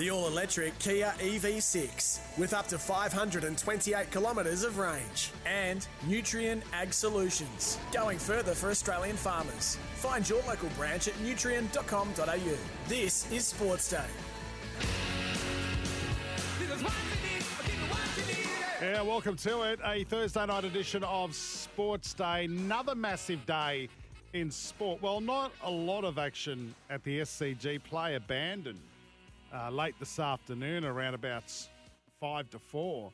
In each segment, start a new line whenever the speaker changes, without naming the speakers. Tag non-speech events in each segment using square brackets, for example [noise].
The all electric Kia EV6 with up to 528 kilometres of range. And Nutrien Ag Solutions, going further for Australian farmers. Find your local branch at nutrien.com.au. This is Sports Day.
Yeah, welcome to it. A Thursday night edition of Sports Day. Another massive day in sport. Well, not a lot of action at the SCG. Play abandoned uh, late this afternoon, around about five to four,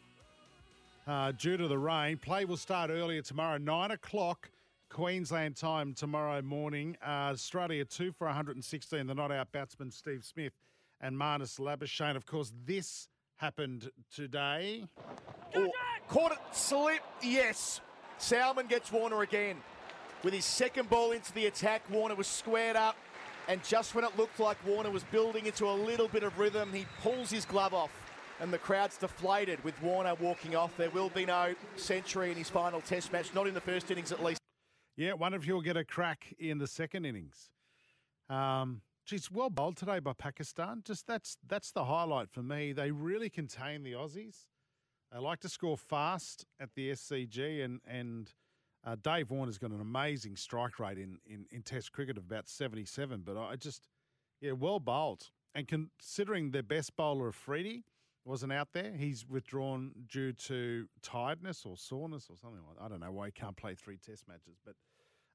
uh, due to the rain. Play will start earlier tomorrow, nine o'clock. Queensland time tomorrow morning. Uh, Australia two for 116. The not out batsman Steve Smith and Marnus Labuschagne. Of course, this happened today.
Oh, caught it slip, yes. Salman gets Warner again. With his second ball into the attack, Warner was squared up. And just when it looked like Warner was building into a little bit of rhythm, he pulls his glove off. And the crowd's deflated with Warner walking off. There will be no century in his final test match, not in the first innings at least.
Yeah, wonder if he'll get a crack in the second innings. Um, geez, well bowled today by Pakistan. Just that's that's the highlight for me. They really contain the Aussies. They like to score fast at the SCG, and and uh, Dave Warner's got an amazing strike rate in, in in Test cricket of about seventy seven. But I just, yeah, well bowled. And considering their best bowler, Afridi, wasn't out there, he's withdrawn due to tiredness or soreness or something like that. I don't know why he can't play three Test matches, but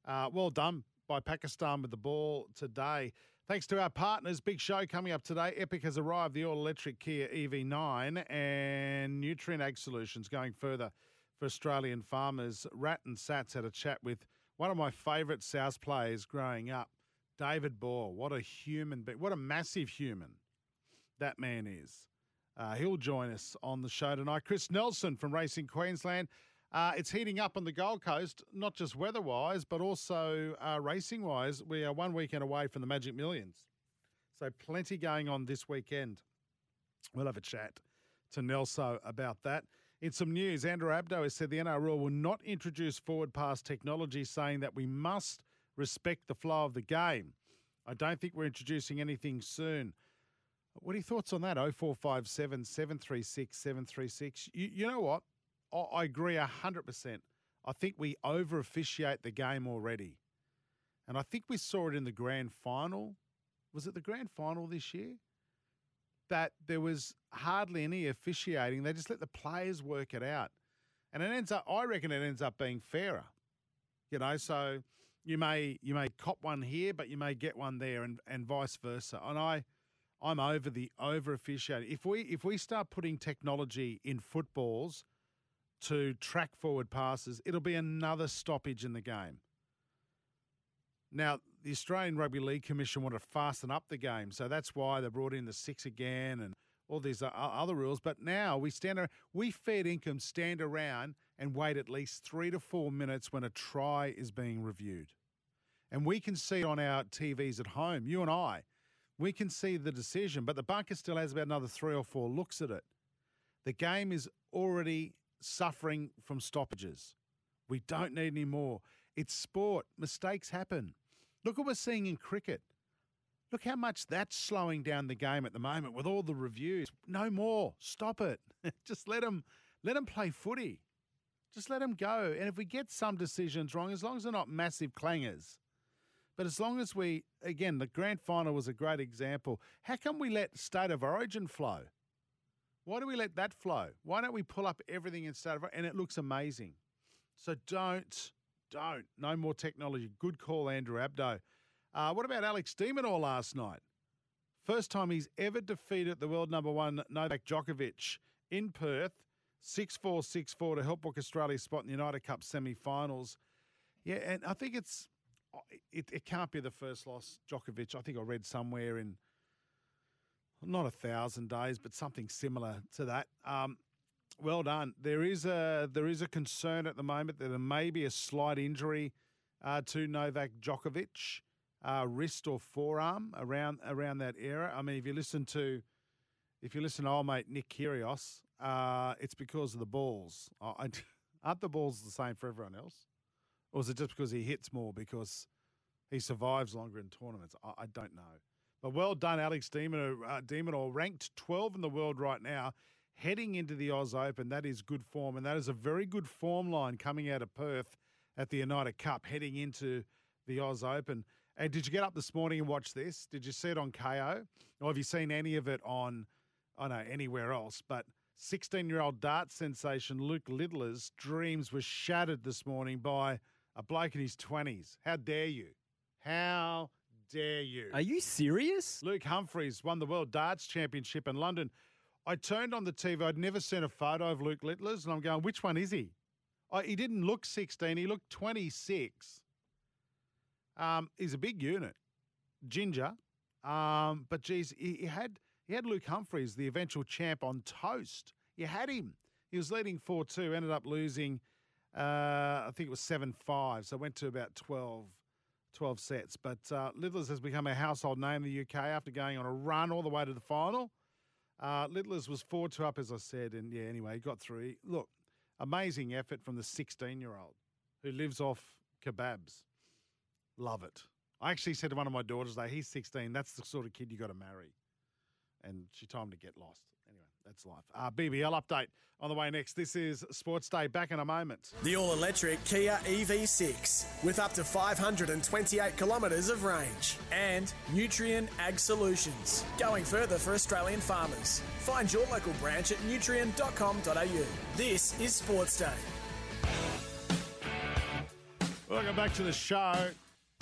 uh, well done by Pakistan with the ball today. Thanks to our partners, big show coming up today. Epic has arrived, the all electric Kia EV9 and Nutrien Ag Solutions going further for Australian farmers. Rat and Sats had a chat with one of my favourite South players growing up, David Boyle. What a human, but what a massive human that man is. Uh, he'll join us on the show tonight. Chris Nelson from Racing Queensland. Uh, it's heating up on the Gold Coast, not just weather wise, but also uh, racing wise. We are one weekend away from the Magic Millions. So, plenty going on this weekend. We'll have a chat to Nelso about that. In some news, Andrew Abdo has said the NRL will not introduce forward pass technology, saying that we must respect the flow of the game. I don't think we're introducing anything soon. What are your thoughts on that? 0457 736 736. You, you know what? I agree 100%. I think we over officiate the game already. And I think we saw it in the grand final. Was it the grand final this year? That there was hardly any officiating. They just let the players work it out. And it ends up, I reckon it ends up being fairer. You know, so you may you may cop one here, but you may get one there and, and vice versa. And I I'm over the over officiating. If we if we start putting technology in footballs to track forward passes, it'll be another stoppage in the game. Now, the Australian Rugby League Commission want to fasten up the game, so that's why they brought in the six again and all these other rules. But now we stand around, we fair income stand around and wait at least three to four minutes when a try is being reviewed, and we can see it on our TVs at home. You and I, we can see the decision, but the bunker still has about another three or four looks at it. The game is already suffering from stoppages. We don't need any more. It's sport. Mistakes happen. Look what we're seeing in cricket. Look how much that's slowing down the game at the moment with all the reviews. No more. Stop it. [laughs] Just let them let them play footy. Just let them go. And if we get some decisions wrong, as long as they're not massive clangers, but as long as we, again, the grand final was a great example. How come we let state of origin flow? Why do we let that flow? Why don't we pull up everything instead of and it looks amazing? So don't, don't, no more technology. Good call, Andrew Abdo. Uh, what about Alex de Minaur last night? First time he's ever defeated the world number one Novak Djokovic in Perth, 6 4 6 4 to help book Australia's spot in the United Cup semi finals. Yeah, and I think it's, it, it can't be the first loss, Djokovic. I think I read somewhere in not a thousand days, but something similar to that. Um, well done. There is a there is a concern at the moment that there may be a slight injury uh, to Novak Djokovic, uh, wrist or forearm around around that area. I mean, if you listen to if you listen to old mate Nick Kyrgios, uh, it's because of the balls. I, [laughs] aren't the balls the same for everyone else, or is it just because he hits more because he survives longer in tournaments? I, I don't know. But well done, Alex de Minaur, uh, de Minaur, ranked 12 in the world right now, heading into the Oz Open. That is good form, and that is a very good form line coming out of Perth at the United Cup, heading into the Oz Open. And did you get up this morning and watch this? Did you see it on Kayo? Or have you seen any of it on, I know, anywhere else? But 16 year old dart sensation Luke Littler's dreams were shattered this morning by a bloke in his 20s. How dare you? How dare you?
Are you serious?
Luke Humphreys won the World Darts Championship in London. I turned on the TV. I'd never seen a photo of Luke Littler's, and I'm going, which one is he? I, he didn't look 16. He looked 26. Um, he's a big unit, ginger. Um, but geez, he, he had he had Luke Humphreys, the eventual champ, on toast. You had him. He was leading 4 2, ended up losing, uh, I think it was 7 5. So went to about 12, 12 sets. But uh, Littler's has become a household name in the UK after going on a run all the way to the final. Uh, Littler's was 4 2 up, as I said. And yeah, anyway, got through. Look, amazing effort from the 16 year old who lives off kebabs. Love it. I actually said to one of my daughters, though, he's 16. That's the sort of kid you got to marry and she told him to get lost. That's life. Uh, BBL update on the way next. This is Sports Day. Back in a moment.
The all electric Kia EV6 with up to 528 kilometres of range and Nutrien Ag Solutions. Going further for Australian farmers. Find your local branch at nutrien.com.au. This is Sports Day.
Welcome back to the show.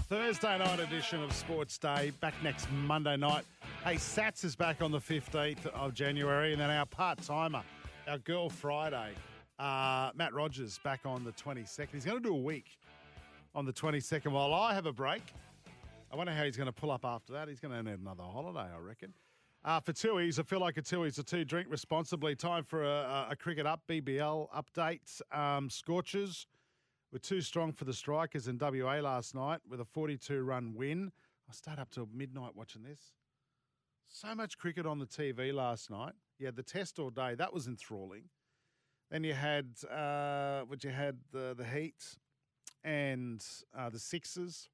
Thursday night edition of Sports Day. Back next Monday night. Hey, Sats is back on the 15th of January, and then our part timer, our Girl Friday, uh, Matt Rogers, back on the 22nd. He's going to do a week on the 22nd while I have a break. I wonder how he's going to pull up after that. He's going to need another holiday, I reckon. Uh, for Tui's, I feel like a Tui's a two. Drink responsibly. Time for a, a cricket up, BBL updates. Um, Scorchers were too strong for the Strikers in WA last night with a 42 run win. I stayed up till midnight watching this. So much cricket on the TV last night. You had the test all day. That was enthralling. Then you had uh, what you had the the Heat and uh, the Sixers,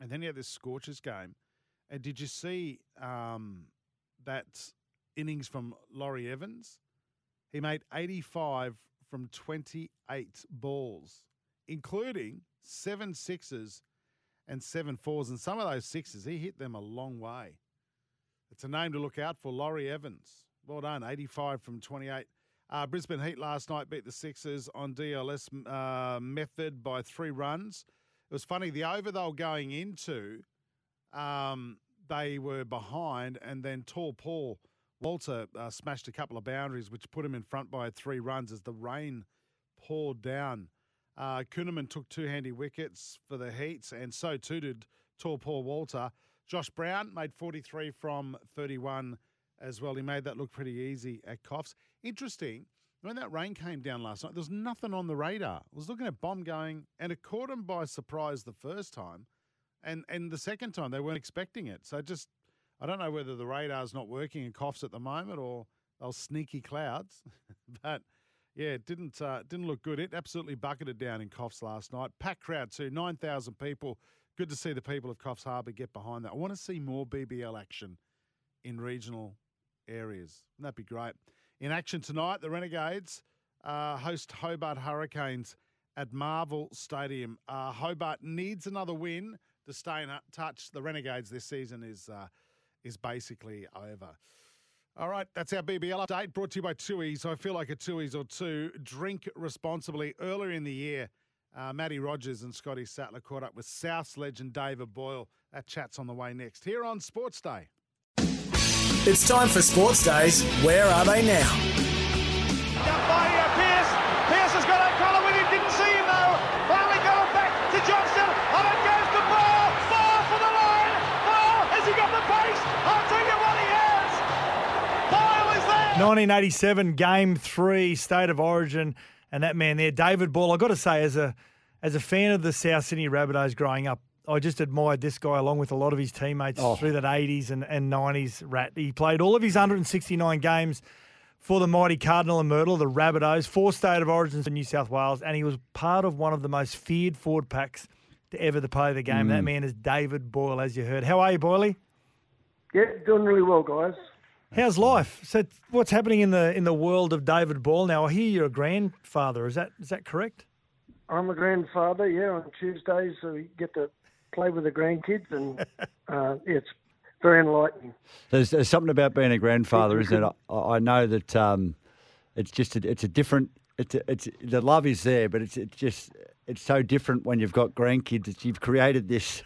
and then you had this Scorchers game. And did you see um, that innings from Laurie Evans? He made 85 from 28 balls, including seven sixes and seven fours. And some of those sixes, he hit them a long way. It's a name to look out for, Laurie Evans. Well done, 85 from 28. Uh, Brisbane Heat last night beat the Sixers on DLS uh, method by three runs. It was funny, the over they were going into, um, they were behind, and then tall Paul Walter uh, smashed a couple of boundaries, which put him in front by three runs as the rain poured down. Uh, Kuhnemann took two handy wickets for the Heats, and so too did tall Paul Walter. Josh Brown made 43 from 31 as well. He made that look pretty easy at Coffs. Interesting, when that rain came down last night, there was nothing on the radar. I was looking at bomb going, and it caught them by surprise the first time. And, and the second time, they weren't expecting it. So just, I don't know whether the radar's not working in Coffs at the moment or those sneaky clouds. [laughs] but yeah, it didn't, uh, didn't look good. It absolutely bucketed down in Coffs last night. Packed crowd too, 9,000 people good to see the people of Coffs Harbour get behind that. I want to see more BBL action in regional areas. That'd be great. In action tonight, the Renegades uh, host Hobart Hurricanes at Marvel Stadium. Uh, Hobart needs another win to stay in touch. The Renegades this season is uh, is basically over. All right, that's our BBL update brought to you by Tui's. I feel like a Tui's or two. Drink responsibly. Earlier in the year, uh, Matty Rogers and Scotty Sattler caught up with South's legend David Boyle. That chat's on the way next here on Sports Day.
It's time for Sports Days. Where are they now?
Up by uh, Pearce. Pearce has got O'Connor with him. Didn't see him though. Finally got him back to Johnston. On it goes to Boyle. Boyle for the line. Boyle. Has he got the pace? I'll tell you what he has. Boyle is there.
1987, Game Three, State of Origin, and that man there, David Boyle. I've got to say, as a as a fan of the South Sydney Rabbitohs growing up, I just admired this guy along with a lot of his teammates
Oh.
through that 80s and, and 90s rat. He played all of his 169 games for the mighty Cardinal and Myrtle, the Rabbitohs, four state of origins for New South Wales, and he was part of one of the most feared forward packs to ever to play the game.
Mm.
That man is David Boyle, as you heard. How are you, Boyley?
Yeah, doing really well, guys.
How's life? So, what's happening in the in the world of David Boyle now? I hear you're a grandfather. Is that is that correct?
I'm a grandfather. Yeah, on Tuesdays so we get to play with the grandkids, and [laughs] uh, it's very enlightening.
There's, there's something about being a grandfather, isn't it? I, I know that um, it's just a, it's a different. It's a, it's the love is there, but it's it's just it's so different when you've got grandkids. That you've created this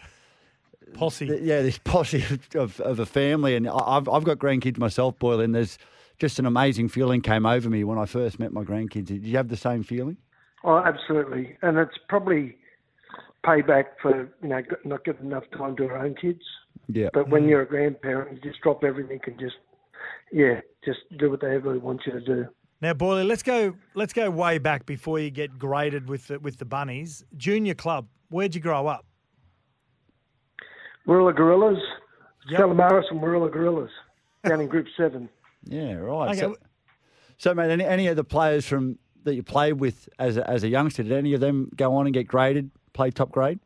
Posse.
th- yeah, this [laughs] posse of, of, of a family, and I- I've I've got grandkids myself, Boyle, and there's just an amazing feeling came over me when I first met my grandkids. Did you have the same feeling?
Oh, absolutely, and it's probably payback for you know not giving enough time to our own kids.
Yeah.
But when you're a grandparent, you just drop everything and just yeah, just do what they really want you to do.
Now, Boyley, let's go. Let's go way back before you get graded with the, with the bunnies. Junior club. Where'd you grow up?
Warilla Gorillas,
Yep.
Calamaris and Warilla Gorillas down in Group Seven.
Yeah, right.
Okay,
So, so, mate, any, any of the players from that you played with as a, as a youngster, did any of them go on and get graded, play top grade?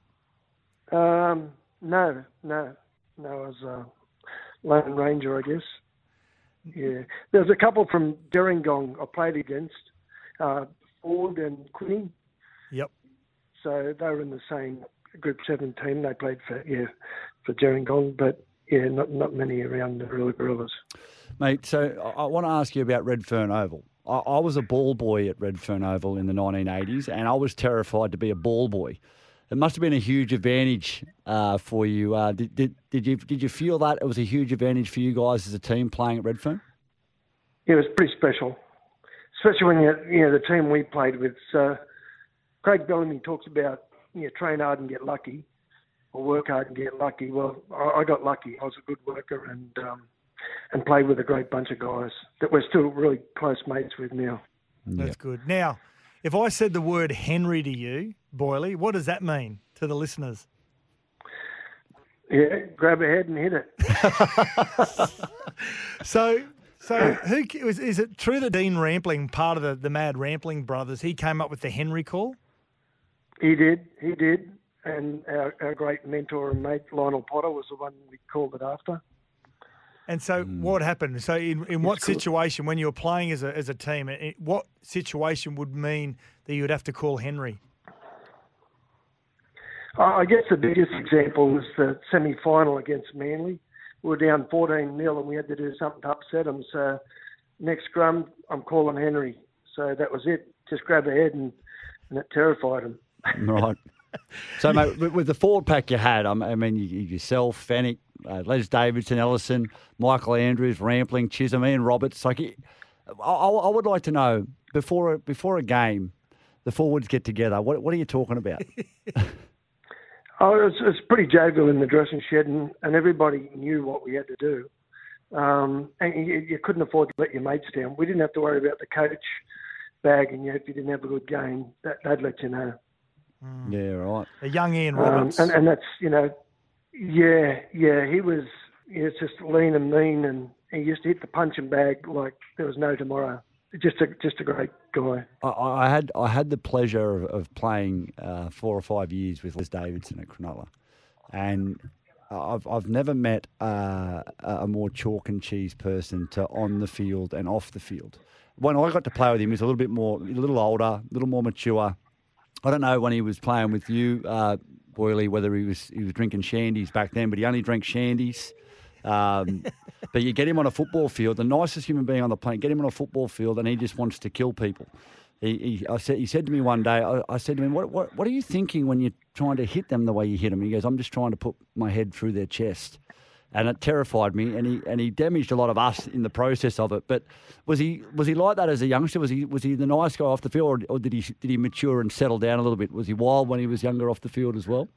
Um, no, no, no. I was a lone ranger, I guess. Yeah, there's a couple from Gerringong I played against, uh, Ford and Quinney.
Yep.
So they were in the same Group Seven team. They played for yeah for Gerringong, but yeah, not not many around the Warilla Gorillas.
Mate, so I, I want to ask you about Redfern Oval. I, I was a ball boy at Redfern Oval in the 1980s, and I was terrified to be a ball boy. It must have been a huge advantage uh, for you. Uh, did, did, did you did you feel that it was a huge advantage for you guys as a team playing at Redfern?
Yeah, it was pretty special, especially when you you know the team we played with. Uh, Craig Bellamy talks about you know train hard and get lucky, or work hard and get lucky. Well, I, I got lucky. I was a good worker and um, and played with a great bunch of guys that we're still really close mates with now.
That's good. Now, if I said the word Henry to you, Boyley, what does that mean to the listeners?
Yeah, grab a head and hit it. [laughs]
So, so who is, is it? True that Dean Rampling, part of the, the Mad Rampling brothers, he came up with the Henry call.
He did, he did, and our, our great mentor and mate Lionel Potter was the one we called it after.
And so, hmm. what happened? So, in, in what
cool.
situation, when you were playing as a, as a team, i- what situation would mean that you would have to call Henry?
I I guess the biggest example was the semi final against Manly. We were down 14 0 and we had to do something to upset them. So, next scrum, I'm calling Henry. So that was it. Just grab a head and, and it terrified him. [laughs]
Right. So, mate, with, with the forward pack you had, um, I mean, yourself, Fenech, uh, Les Davidson, Ellison, Michael Andrews, Rampling, Chisholm, Ian Roberts. Like, I, I, I would like to know before a, before a game, the forwards get together. What what are you talking about? [laughs]
Oh, it was, it was pretty jovial in the dressing shed, and, and everybody knew what we had to do. Um, and you, you couldn't afford to let your mates down. We didn't have to worry about the coach bagging you if you didn't have a good game. That, they'd let you know.
Yeah, right.
A young Ian
Um,
Roberts.
and, and that's, you know, yeah, yeah, he was he was just lean and mean, and he used to hit the punching bag like there was no tomorrow. Just a just a great guy.
I, I had I had the pleasure of, of playing uh, four or five years with Les Davidson at Cronulla, and I've I've never met uh, a more chalk and cheese person to on the field and off the field. When I got to play with him, he was a little bit more, a little older, a little more mature. I don't know when he was playing with you, uh, Boyley, whether he was he was drinking shandies back then, but he only drank shandies. Um, [laughs] but you get him on a football field, the nicest human being on the planet. Get him on a football field, and he just wants to kill people. He, he, I said, he said to me one day, I, I said to him, what, what, what are you thinking when you're trying to hit them the way you hit them? He goes, I'm just trying to put my head through their chest. And it terrified me, and he and he damaged a lot of us in the process of it. But was he was he like that as a youngster? Was he was he the nice guy off the field, or, or did he did he mature and settle down a little bit? Was he wild when he was younger off the field as well?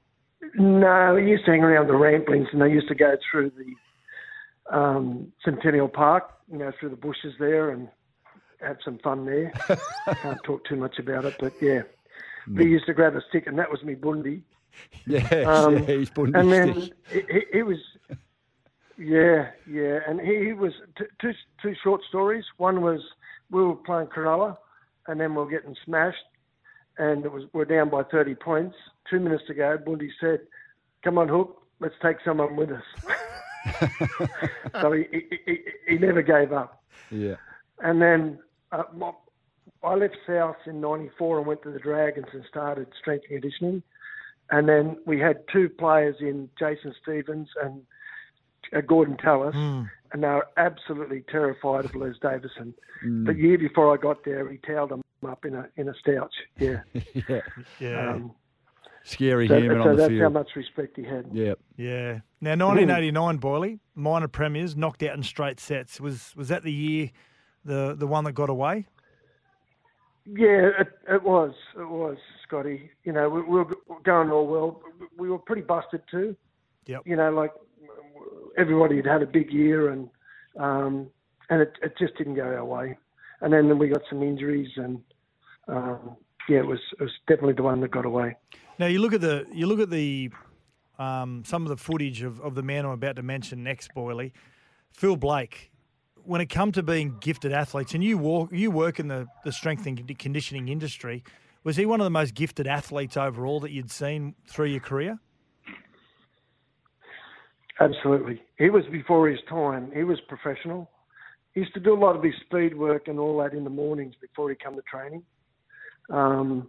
No, he used to hang around the Ramplings, and they used to go through the um, Centennial Park, you know, through the bushes there, and have some fun there. [laughs] Can't talk too much about it, but yeah. But he used to grab a stick, and that was me bundi. [laughs]
Yeah,
Um,
yeah he's putting
and then he, he, he was, yeah, yeah, and he, he was t- two two short stories. One was we were playing Cronulla, and then we were getting smashed, and it was we're down by thirty points. Two minutes to go, Bundy said, "Come on, Hook, let's take someone with us." [laughs] so he, he, he, he never gave up.
Yeah.
And then uh, my, I left South in '94 and went to the Dragons and started strength and conditioning. And then we had two players in Jason Stevens and Gordon Tallis,
Hmm.
and they were absolutely terrified of Les Davidson. The year before I got there, he towed them up in a in a stouch. Yeah, [laughs]
yeah.
Yeah.
um,
Scary
so,
human
so
on the
that's how much respect he had.
Yeah.
Yeah. Now, 1989, Boyley, minor premiers, knocked out in straight sets. Was was that the year, the the one that got away?
Yeah, it, it was. It was, Scotty. You know, we, we were going all well. We were pretty busted too.
Yep.
You know, like everybody had had a big year, and um, and it, it just didn't go our way. And then we got some injuries, and um, yeah, it was it was definitely the one that got away.
Now you look at the you look at the um, some of the footage of, of the man I'm about to mention next, Boyley, Phil Blake. When it come to being gifted athletes, and you walk, you work in the, the strength and conditioning industry, was he one of the most gifted athletes overall that you'd seen through your career?
Absolutely. He was before his time. He was professional. He used to do a lot of his speed work and all that in the mornings before he come to training. Um,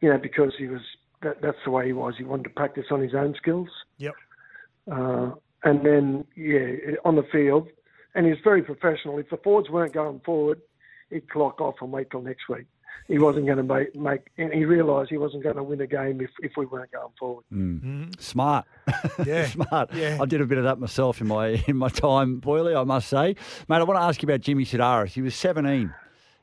you know, because he was that, that's the way he was. He wanted to practice on his own skills.
Yep.
Uh, and then, yeah, on the field. And he was very professional. If the forwards weren't going forward, he'd clock off and wait till next week. He wasn't going to make, make and he realised he wasn't going to win a game if, if we weren't going forward. Mm. Mm-hmm.
Smart. [laughs]
Yeah.
Smart.
Yeah.
I did a bit of that myself in my in my time, Boyley, I must say. Mate, I want to ask you about Jimmy Serdaris. He was 17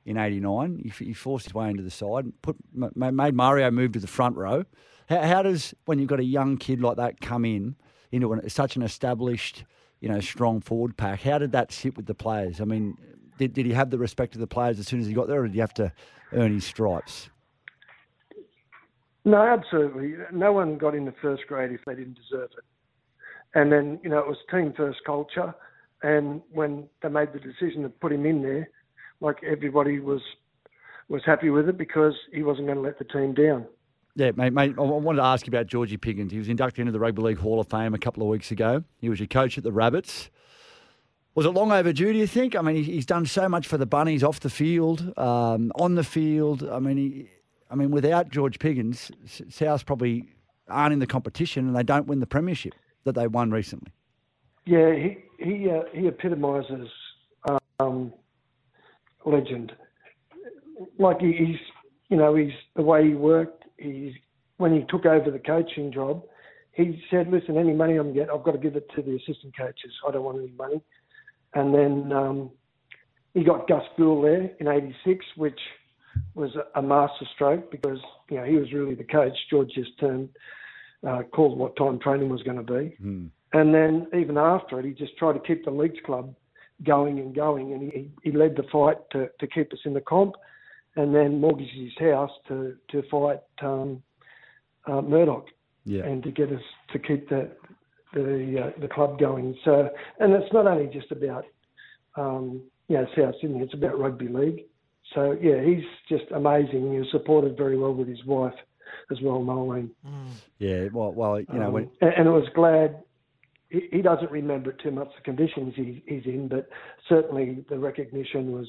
in 89. He, he forced his way into the side, and put made Mario move to the front row. How, how does, when you've got a young kid like that come in, into an, such an established, you know, strong forward pack, how did that sit with the players? I mean, did, did he have the respect of the players as soon as he got there, or did he have to earn his stripes?
No, absolutely. No one got into first grade if they didn't deserve it. And then, you know, it was team first culture. And when they made the decision to put him in there, like everybody was was happy with it because he wasn't going to let the team down.
Yeah, mate, mate, I wanted to ask you about Georgie Piggins. He was inducted into the Rugby League Hall of Fame a couple of weeks ago. He was your coach at the Rabbits. Was it long overdue, do you think? I mean, he- he's done so much for the Bunnies off the field, um, on the field. I mean, he, I mean, without George Piggins, South probably aren't in the competition and they don't win the premiership that they won recently.
Yeah, he he uh, he epitomises um, legend. Like he, he's, you know, he's the way he worked. He's when he took over the coaching job, he said, "Listen, any money I'm get, I've got to give it to the assistant coaches. I don't want any money." And then um, he got Gus Gould there in '86, which was a, a master stroke because you know he was really the coach. George just turned uh, called what time training was going to be. And then even after it, he just tried to keep the Leagues club going and going, and he, he led the fight to, to keep us in the comp, and then mortgaged his house to to fight um, uh, Murdoch
Yeah.
and to get us to keep the the uh, the club going. So, and it's not only just about um, you know South Sydney; it's about rugby league. So yeah, he's just amazing. He was supported very well with his wife as well, Marlene.
Yeah, well, well you know,
Um,
when,
and, and I was glad he, he doesn't remember too much the conditions he, he's in, but certainly the recognition was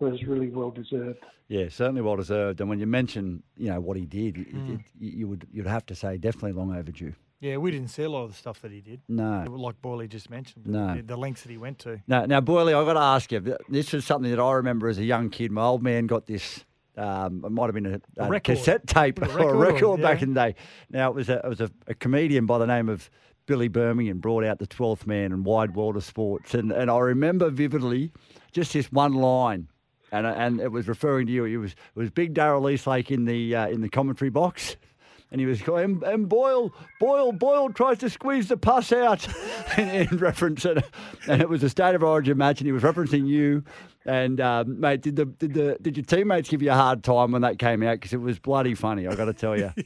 was really well deserved.
yeah, certainly well deserved. And when you mention, you know, what he did, it, it, you would you'd have to say definitely long overdue.
Yeah, we didn't see a lot of the stuff that he did.
No.
Like Boyley just mentioned.
No.
The, the lengths that he went to.
Now, now, Boyley, I've got to ask you. This was something that I remember as a young kid. My old man got this. Um, it might have been a,
A
a cassette tape
A [laughs]
or a
record,
back
yeah.
in the day. Now it was a, it was a, a comedian by the name of Billy Birmingham brought out the Twelfth Man and Wide World of Sports, and and I remember vividly just this one line. And, and it was referring to you. It was it was Big Darrell Eastlake in the uh, in the commentary box, [laughs] and he was going, and, and Boyle, Boyle, Boyle tries to squeeze the pus out [laughs] in, in reference, and, and it was a state of origin match, and he was referencing you. And um, mate, did the did the did your teammates give you a hard time when that came out? Because it was bloody funny. I got to tell you. [laughs]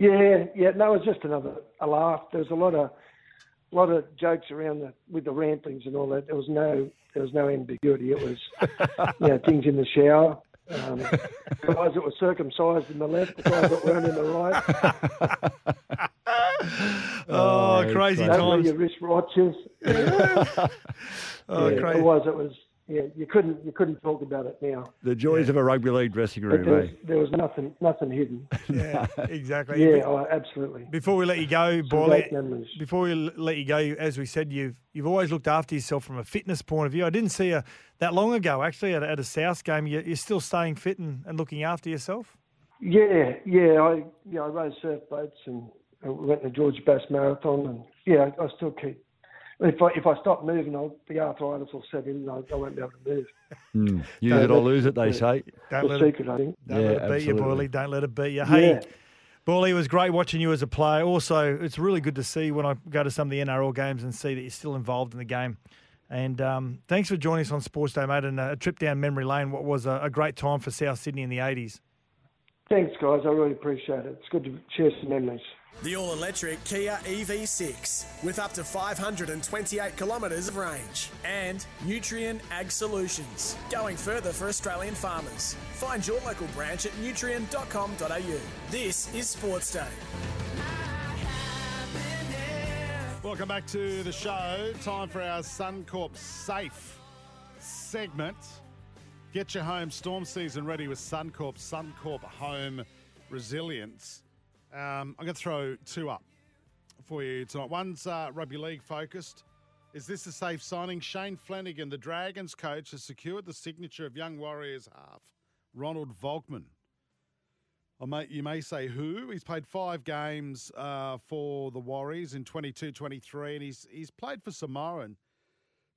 Yeah, yeah. No, it was just another a laugh. There was a lot of lot of jokes around the with the Ramplings and all that. There was no there was no ambiguity. It was [laughs] you know things in the shower. Um, guys that were circumcised in the left, the guys that weren't in the right. [laughs]
Oh,
Oh,
crazy
crazy.
That's where
times.
your wristwatches. [laughs]
Oh,
yeah,
crazy.
It was. It was. Yeah, you couldn't. You couldn't talk about it now.
The joys of a rugby league dressing room,
there was,
eh?
there was nothing. Nothing hidden. [laughs]
Yeah, exactly.
Yeah. Oh, absolutely.
Before we let you go,
Some
Boyle, before we let you go, as we said, you've you've always looked after yourself from a fitness point of view. I didn't see you that long ago, actually, at, a- at a South game. You, you're still staying fit and, and looking after yourself.
Yeah, yeah. I yeah, I rode surf boats and I went to the George Bass Marathon, and yeah, I still keep. If I if I stop moving, I'll, the arthritis will set in, and I, I won't be able to move.
Mm. Use
No,
it or lose it, they
yeah.
say.
Don't let it,
secret, I
don't
Yeah,
let it beat you,
absolutely.
Boyle. Don't let it beat you. Hey,
Yeah.
Boyle, it was great watching you as a player. Also, it's really good to see when I go to some of the NRL games and see that you're still involved in the game. And um, thanks for joining us on Sports Day, mate, and a trip down memory lane. What was a, a great time for South Sydney in the 80s.
Thanks, guys. I really appreciate it. It's good to share some memories.
The all electric Kia EV6 with up to 528 kilometres of range and Nutrien Ag Solutions. Going further for Australian farmers. Find your local branch at nutrien.com.au. This is Sports Day.
Welcome back to the show. Time for our Suncorp Safe segment. Get your home storm season ready with Suncorp. Suncorp Home Resilience. Um, I'm going to throw two up for you tonight. One's uh, rugby league focused. Is this a safe signing? Shane Flanagan, the Dragons coach, has secured the signature of young Warriors half Ronald Volkman. I may, you may say who. He's played five games uh, for the Warriors in 22 23, and he's, he's played for Samoa in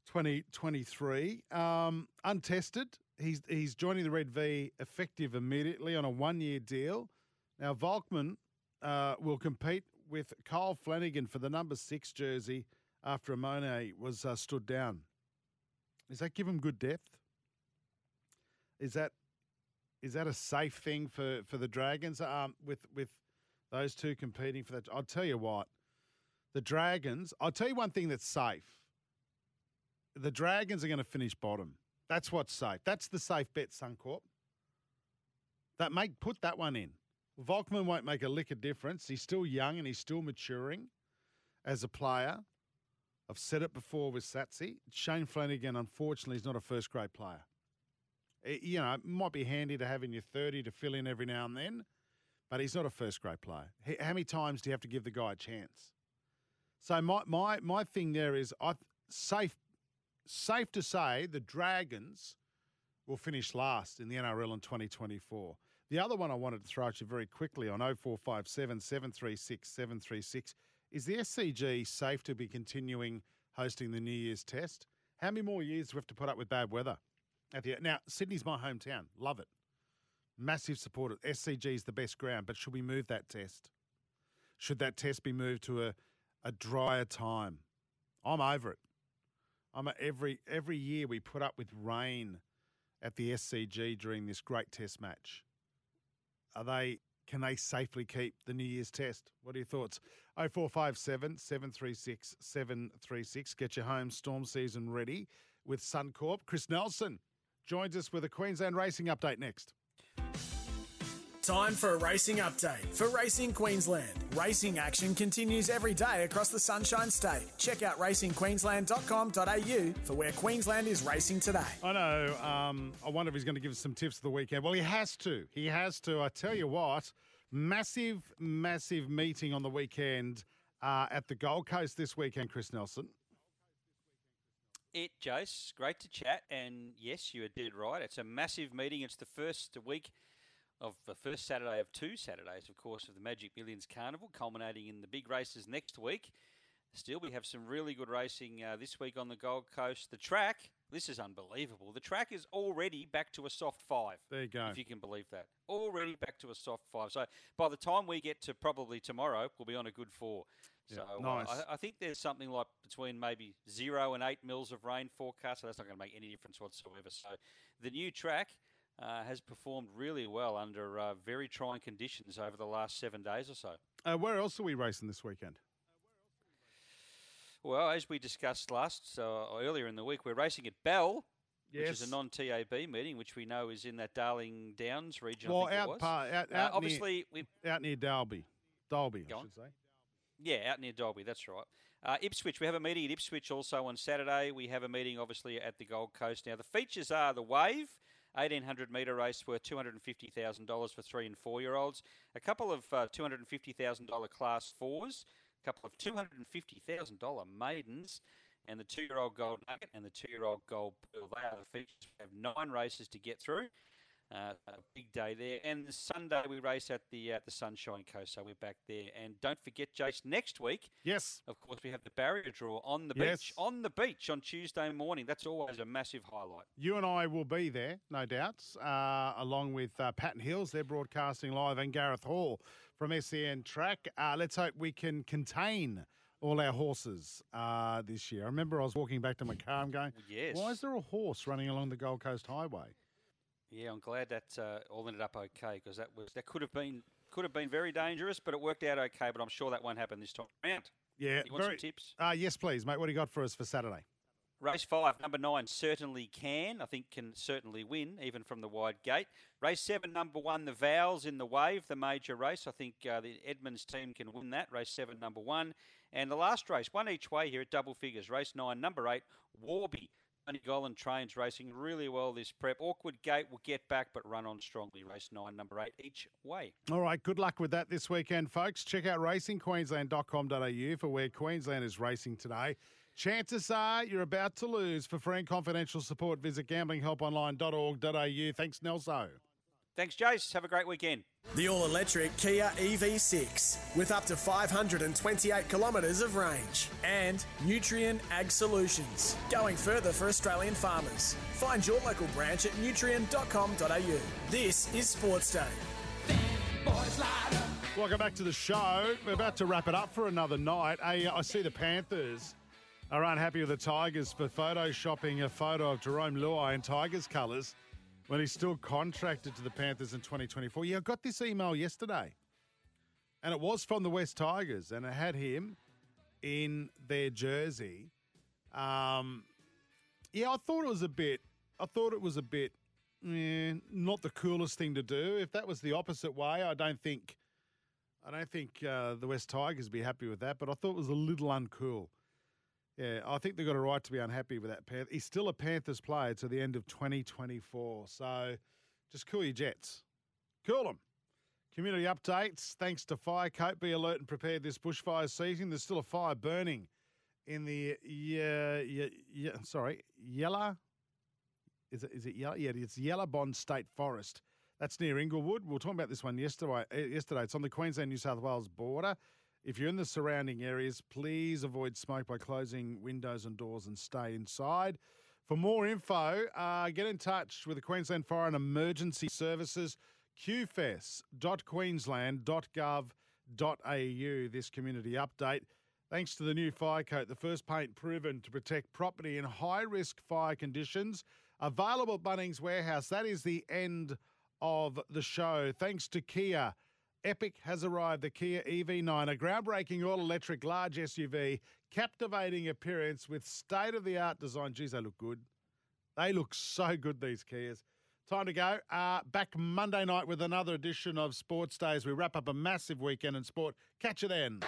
2023. Um, untested. He's, he's joining the Red V effective immediately on a one year deal. Now, Volkman uh, will compete with Kyle Flanagan for the number six jersey after Amone was uh, stood down. Does that give him good depth? Is that is that a safe thing for, for the Dragons um, with with those two competing for that? I'll tell you what, the Dragons. I'll tell you one thing that's safe. The Dragons are going to finish bottom. That's what's safe. That's the safe bet, Suncorp. That make put that one in. Volkman won't make a lick of difference. He's still young and he's still maturing as a player. I've said it before with Satsy. Shane Flanagan, unfortunately, is not a first grade player. It- you know, it might be handy to have in your 30 to fill in every now and then, but he's not a first grade player. H- How many times do you have to give the guy a chance? So my my my thing there is I safe safe to say the Dragons will finish last in the NRL in 2024. The other one I wanted to throw at you very quickly on 0457 736 736 is the SCG safe to be continuing hosting the New Year's test? How many more years do we have to put up with bad weather? At the, now, Sydney's my hometown. Love it. Massive supporter. SCG is the best ground, but should we move that test? Should that test be moved to a, a drier time? I'm over it. I'm a, every every year we put up with rain at the SCG during this great test match. Are they can they safely keep the New Year's test? What are your thoughts? 0457 736 736. Get your home storm season ready with Suncorp. Chris Nelson joins us with a Queensland racing update next.
Time for a racing update for Racing Queensland. Racing action continues every day across the Sunshine State. Check out racingqueensland.com.au for where Queensland is racing today.
I know. Um, I wonder if he's going to give us some tips for the weekend. Well, he has to. He has to. I tell you what, massive, massive meeting on the weekend uh, at the Gold Coast this weekend, Chris Nelson.
It, Jace, great to chat. And yes, you are dead right. It's a massive meeting. It's the first week of the first Saturday of two Saturdays, of course, of the Magic Millions Carnival, culminating in the big races next week. Still, we have some really good racing uh, this week on the Gold Coast. The track, this is unbelievable. The track is already back to a soft five.
There you go.
If you can believe that. Already back to a soft five. So by the time we get to probably tomorrow, we'll be on a good four.
Yeah,
So uh,
nice.
I, I think there's something like between maybe zero and eight mils of rain forecast, so that's not going to make any difference whatsoever. So the new track uh, has performed really well under uh, very trying conditions over the last seven days or so.
Uh, where else are we racing this weekend?
Well, as we discussed last uh, earlier in the week, we're racing at Bell, which is a non-TAB meeting, which we know is in that Darling Downs region.
Well,
I think it
out,
was.
par, out,
Uh,
out,
obviously, we
near, out near Dalby. Dalby, I should say.
Yeah, out near Dalby, that's right. Uh, Ipswich, we have a meeting at Ipswich also on Saturday. We have a meeting, obviously, at the Gold Coast. Now, the features are the Wave, 1800 metre race worth $250,000 for three and four year olds, a couple of uh, $250,000 class fours, a couple of $250,000 maidens, and the two year old Gold Nugget and the two year old Gold Pearl. They are the features. We have nine races to get through. Uh, a big day there, and Sunday we race at the at the Sunshine Coast, so we're back there. And don't forget, Jace, next week,
Yes.
of course, we have the barrier draw on the
Yes.
beach. On the beach on Tuesday morning. That's always a massive highlight.
You and I will be there, no doubts, uh, along with uh, Patton Hills. They're broadcasting live, and Gareth Hall from SEN Track. Uh, let's hope we can contain all our horses uh, this year. I remember I was walking back to my car and going,
Yes.
why is there a horse running along the Gold Coast Highway?
Yeah, I'm glad that uh, all ended up okay because that was that could have been could have been very dangerous, but it worked out okay. But I'm sure that won't happen this time round.
Yeah,
You want some tips?
Uh, yes, please, mate. What do you got for us for Saturday?
Race five, number nine, certainly can. I think can certainly win, even from the wide gate. Race seven, number one, the Vowels in the Wave, the major race. I think uh, the Edmonds team can win that. Race seven, number one. And the last race, one each way here at double figures. Race nine, number eight, Warby. Tony Gollan trains racing really well this prep. Awkward Gate will get back but run on strongly. Race nine, number eight, each way.
All right, good luck with that this weekend, folks. Check out racingqueensland.com.au for where Queensland is racing today. Chances are you're about to lose. For free and confidential support, visit gamblinghelponline.org.au. Thanks, Nelso.
Thanks, Jace. Have a great weekend.
The all electric Kia EV6 with up to 528 kilometres of range and Nutrien Ag Solutions. Going further for Australian farmers. Find your local branch at nutrien.com.au. This is Sports Day.
Welcome back to the show. We're about to wrap it up for another night. Hey, uh, I see the Panthers are unhappy with the Tigers for photoshopping a photo of Jerome Luai in Tigers colours when he's still contracted to the Panthers in 2024. Yeah, I got this email yesterday, and it was from the West Tigers, and it had him in their jersey. Um, yeah, I thought it was a bit. I thought it was a bit. eh, not the coolest thing to do. If that was the opposite way, I don't think. I don't think uh, the West Tigers would be happy with that. But I thought it was a little uncool. Yeah, I think they've got a right to be unhappy with that. Panth- He's still a Panthers player to the end of 2024. So just cool your jets. Cool them. Community updates. Thanks to Fire Coat. Be alert and prepared this bushfire season. There's still a fire burning in the yeah, yeah, yeah sorry, Yellow. Is it is it Yellow? Yeah, it's Yelarbon State Forest. That's near Inglewood. We were talking about this one yesterday. uh, Yesterday, it's on the Queensland New South Wales border. If you're in the surrounding areas, please avoid smoke by closing windows and doors and stay inside. For more info, uh, get in touch with the Queensland Fire and Emergency Services, qfes.queensland.gov.au. This community update. Thanks to the new fire coat, the first paint proven to protect property in high risk fire conditions. Available at Bunnings Warehouse. That is the end of the show. Thanks to Kia. Epic has arrived, the Kia EV9, a groundbreaking all electric large SUV, captivating appearance with state of the art design. Geez, they look good. They look so good, these Kias. Time to go. Uh, back Monday night with another edition of Sports Days. We wrap up a massive weekend in sport. Catch you then.